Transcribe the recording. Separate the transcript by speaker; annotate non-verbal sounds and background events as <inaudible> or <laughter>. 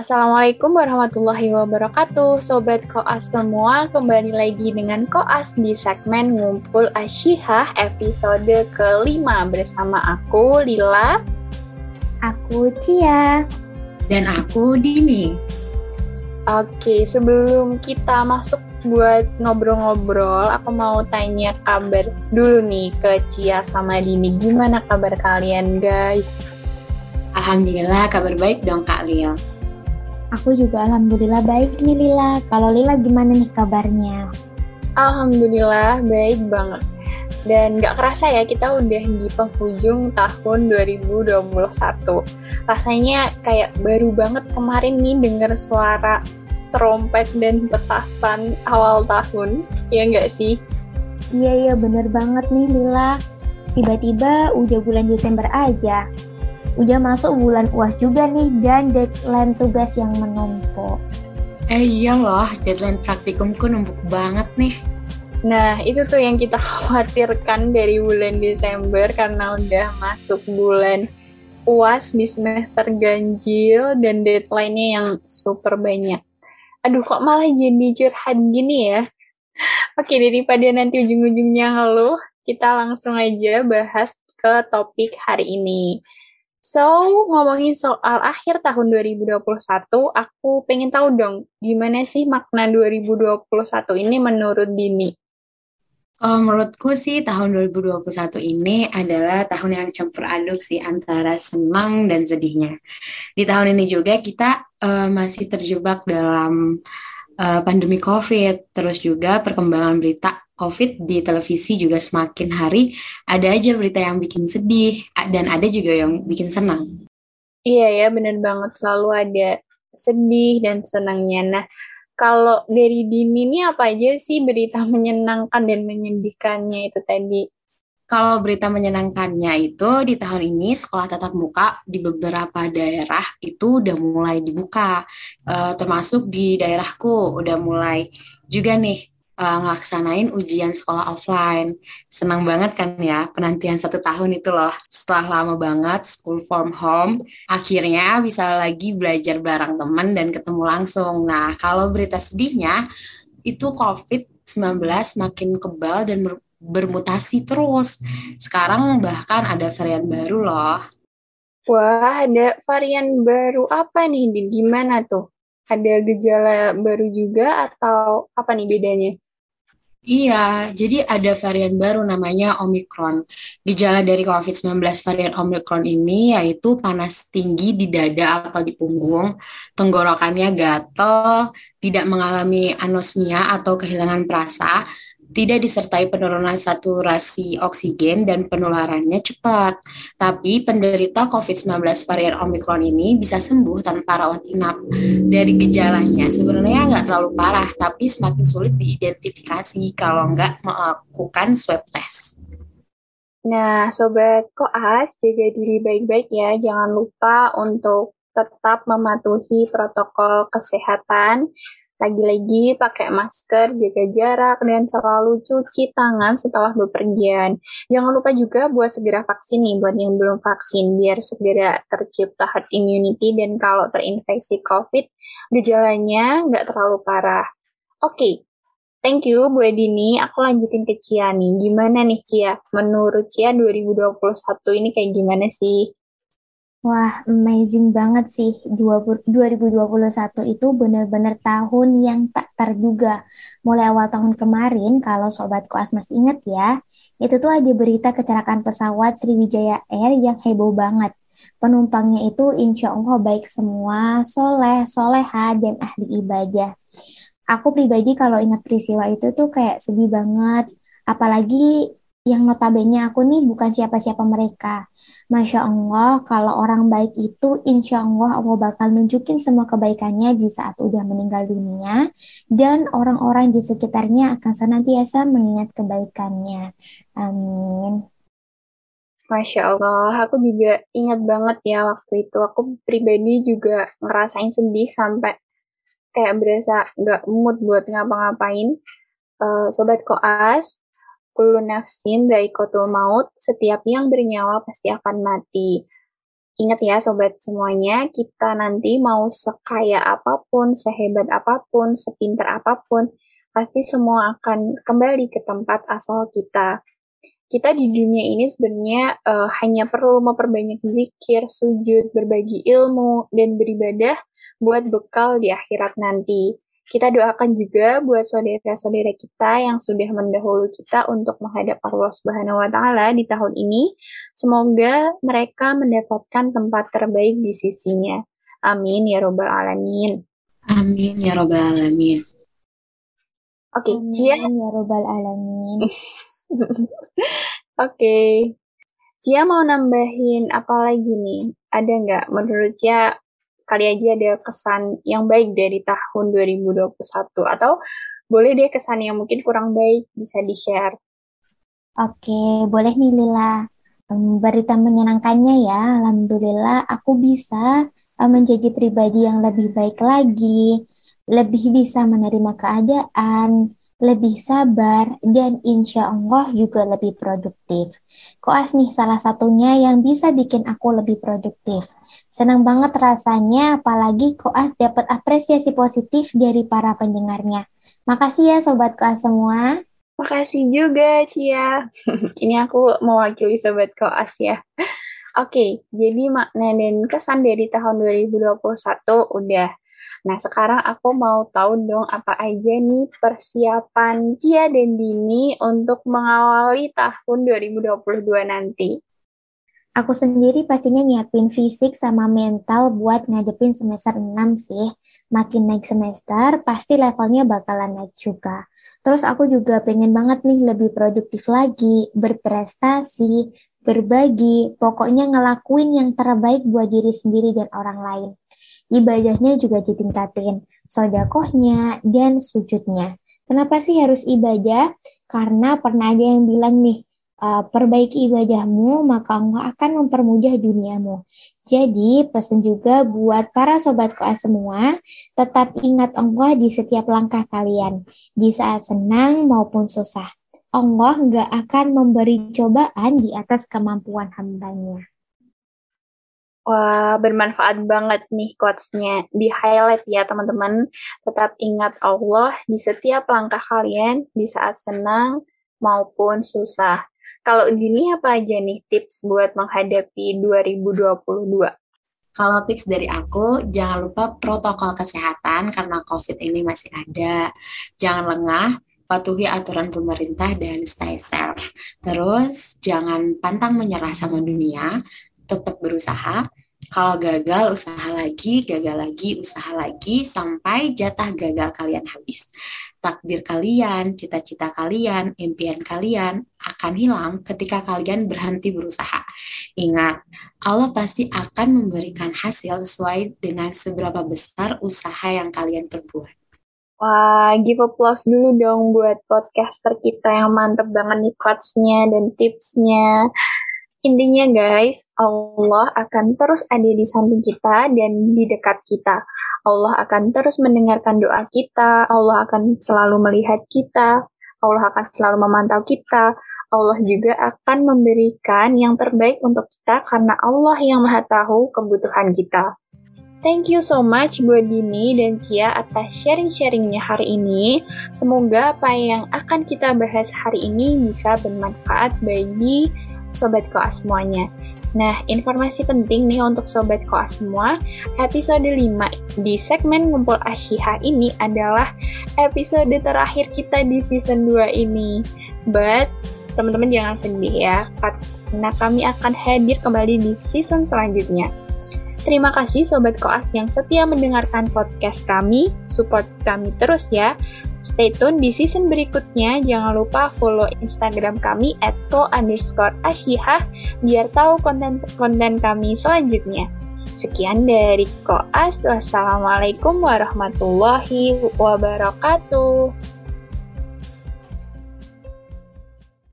Speaker 1: Assalamualaikum warahmatullahi wabarakatuh. Sobat Koas semua Kembali lagi dengan Koas di segmen Ngumpul Asyihah episode kelima. Bersama aku Lila.
Speaker 2: Aku Cia.
Speaker 3: Dan aku Dini.
Speaker 1: Oke sebelum kita masuk buat ngobrol-ngobrol Aku mau tanya kabar dulu nih ke Cia sama Dini. Gimana kabar kalian guys?
Speaker 3: Alhamdulillah kabar baik dong Kak Lil
Speaker 2: Aku juga alhamdulillah baik nih Lila. Kalau Lila gimana nih kabarnya?
Speaker 1: Alhamdulillah baik banget. Dan gak kerasa ya kita udah di penghujung tahun 2021. Rasanya kayak baru banget kemarin nih denger suara trompet dan petasan awal tahun. Ya nggak sih?
Speaker 2: Iya iya bener banget nih Lila. Tiba-tiba udah bulan Desember aja udah masuk bulan uas juga nih dan deadline tugas yang menumpuk.
Speaker 3: Eh iya loh, deadline praktikumku numpuk banget nih.
Speaker 1: Nah, itu tuh yang kita <laughs> khawatirkan dari bulan Desember karena udah masuk bulan UAS di semester ganjil dan deadline-nya yang super banyak. Aduh, kok malah jadi curhat gini ya? <laughs> Oke, daripada nanti ujung-ujungnya ngeluh, kita langsung aja bahas ke topik hari ini. So, ngomongin soal akhir tahun 2021, aku pengen tahu dong, gimana sih makna 2021 ini menurut Dini?
Speaker 3: Kalau menurutku sih tahun 2021 ini adalah tahun yang campur aduk sih antara senang dan sedihnya. Di tahun ini juga kita uh, masih terjebak dalam uh, pandemi COVID, terus juga perkembangan berita COVID di televisi juga semakin hari ada aja berita yang bikin sedih dan ada juga yang bikin senang.
Speaker 1: Iya ya, bener banget selalu ada sedih dan senangnya. Nah, kalau dari Dini ini apa aja sih berita <laughs> menyenangkan dan menyedihkannya itu tadi?
Speaker 3: Kalau berita menyenangkannya itu di tahun ini sekolah tatap muka di beberapa daerah itu udah mulai dibuka, uh, termasuk di daerahku udah mulai juga nih uh, ngelaksanain ujian sekolah offline. Senang banget kan ya penantian satu tahun itu loh. Setelah lama banget school from home, akhirnya bisa lagi belajar bareng teman dan ketemu langsung. Nah, kalau berita sedihnya, itu COVID-19 makin kebal dan ber bermutasi terus. Sekarang bahkan ada varian baru loh.
Speaker 1: Wah, ada varian baru apa nih? Gimana tuh? Ada gejala baru juga atau apa nih bedanya?
Speaker 3: Iya, jadi ada varian baru namanya Omicron. Gejala dari COVID-19 varian Omicron ini yaitu panas tinggi di dada atau di punggung, tenggorokannya gatel, tidak mengalami anosmia atau kehilangan perasa, tidak disertai penurunan saturasi oksigen dan penularannya cepat. Tapi penderita COVID-19 varian Omicron ini bisa sembuh tanpa rawat inap dari gejalanya. Sebenarnya nggak terlalu parah, tapi semakin sulit diidentifikasi kalau nggak melakukan swab test.
Speaker 1: Nah, Sobat Koas, jaga diri baik-baik ya. Jangan lupa untuk tetap mematuhi protokol kesehatan lagi-lagi pakai masker, jaga jarak, dan selalu cuci tangan setelah bepergian. Jangan lupa juga buat segera vaksin nih buat yang belum vaksin, biar segera tercipta herd immunity dan kalau terinfeksi COVID, gejalanya nggak terlalu parah. Oke, okay. Thank you Bu Dini. Aku lanjutin ke Cia nih. Gimana nih Cia? Menurut Cia 2021 ini kayak gimana sih?
Speaker 2: Wah, amazing banget sih. 2021 itu benar-benar tahun yang tak terduga. Mulai awal tahun kemarin, kalau Sobat Koas masih inget ya, itu tuh ada berita kecelakaan pesawat Sriwijaya Air yang heboh banget. Penumpangnya itu insya Allah baik semua, soleh, soleha, dan ahli ibadah. Aku pribadi kalau ingat peristiwa itu tuh kayak sedih banget. Apalagi yang notabene aku nih bukan siapa-siapa mereka. Masya Allah, kalau orang baik itu insya Allah Allah bakal nunjukin semua kebaikannya di saat udah meninggal dunia dan orang-orang di sekitarnya akan senantiasa mengingat kebaikannya. Amin.
Speaker 1: Masya Allah, aku juga ingat banget ya waktu itu. Aku pribadi juga ngerasain sedih sampai kayak berasa gak mood buat ngapa-ngapain. Uh, Sobat Koas, kullu nafsin kotul maut, setiap yang bernyawa pasti akan mati. Ingat ya sobat semuanya, kita nanti mau sekaya apa pun, sehebat apa pun, sepintar apa pun, pasti semua akan kembali ke tempat asal kita. Kita di dunia ini sebenarnya uh, hanya perlu memperbanyak zikir, sujud, berbagi ilmu, dan beribadah buat bekal di akhirat nanti. Kita doakan juga buat saudara-saudara kita yang sudah mendahulu kita untuk menghadap Allah Subhanahu wa taala di tahun ini. Semoga mereka mendapatkan tempat terbaik di sisinya. Amin ya robbal alamin.
Speaker 3: Amin ya robbal alamin.
Speaker 1: Oke, okay, Cia.
Speaker 2: ya robbal alamin. <laughs>
Speaker 1: Oke. Okay. Cia mau nambahin apa lagi nih? Ada nggak menurut Cia kali aja ada kesan yang baik dari tahun 2021 atau boleh deh kesan yang mungkin kurang baik bisa di-share.
Speaker 2: Oke, boleh nih Lila. Berita menyenangkannya ya, Alhamdulillah aku bisa eh, menjadi pribadi yang lebih baik lagi, lebih bisa menerima keadaan, lebih sabar, dan insya Allah juga lebih produktif. Koas nih salah satunya yang bisa bikin aku lebih produktif. Senang banget rasanya, apalagi Koas dapat apresiasi positif dari para pendengarnya. Makasih ya Sobat Koas semua.
Speaker 1: Makasih juga Cia. <laughs> Ini aku mewakili Sobat Koas ya. Oke, jadi makna dan kesan dari tahun 2021 udah Nah, sekarang aku mau tahu dong apa aja nih persiapan Cia dan Dini untuk mengawali tahun 2022 nanti.
Speaker 2: Aku sendiri pastinya nyiapin fisik sama mental buat ngadepin semester 6 sih. Makin naik semester, pasti levelnya bakalan naik juga. Terus aku juga pengen banget nih lebih produktif lagi, berprestasi, berbagi, pokoknya ngelakuin yang terbaik buat diri sendiri dan orang lain ibadahnya juga ditingkatin, sodakohnya, dan sujudnya. Kenapa sih harus ibadah? Karena pernah ada yang bilang nih, uh, perbaiki ibadahmu, maka Allah akan mempermudah duniamu. Jadi, pesan juga buat para sobat koa semua, tetap ingat Allah di setiap langkah kalian, di saat senang maupun susah. Allah nggak akan memberi cobaan di atas kemampuan hambanya.
Speaker 1: Wah, bermanfaat banget nih quotes-nya. Di highlight ya teman-teman. Tetap ingat Allah di setiap langkah kalian, di saat senang maupun susah. Kalau gini apa aja nih tips buat menghadapi 2022?
Speaker 3: Kalau tips dari aku, jangan lupa protokol kesehatan karena COVID ini masih ada. Jangan lengah, patuhi aturan pemerintah dan stay safe. Terus jangan pantang menyerah sama dunia, tetap berusaha. Kalau gagal, usaha lagi, gagal lagi, usaha lagi, sampai jatah gagal kalian habis. Takdir kalian, cita-cita kalian, impian kalian akan hilang ketika kalian berhenti berusaha. Ingat, Allah pasti akan memberikan hasil sesuai dengan seberapa besar usaha yang kalian perbuat.
Speaker 1: Wah, give applause dulu dong buat podcaster kita yang mantep banget nih quotes-nya dan tipsnya. Intinya guys, Allah akan terus ada di samping kita dan di dekat kita. Allah akan terus mendengarkan doa kita, Allah akan selalu melihat kita, Allah akan selalu memantau kita, Allah juga akan memberikan yang terbaik untuk kita karena Allah yang maha tahu kebutuhan kita. Thank you so much buat Dini dan Cia atas sharing-sharingnya hari ini. Semoga apa yang akan kita bahas hari ini bisa bermanfaat bagi Sobat Koas semuanya. Nah, informasi penting nih untuk Sobat Koas semua, episode 5 di segmen Ngumpul Asyihah ini adalah episode terakhir kita di season 2 ini. But, teman-teman jangan sedih ya, karena kami akan hadir kembali di season selanjutnya. Terima kasih Sobat Koas yang setia mendengarkan podcast kami, support kami terus ya. Stay tune di season berikutnya. Jangan lupa follow Instagram kami at ko underscore asyihah biar tahu konten-konten kami selanjutnya. Sekian dari Koas. Wassalamualaikum warahmatullahi wabarakatuh.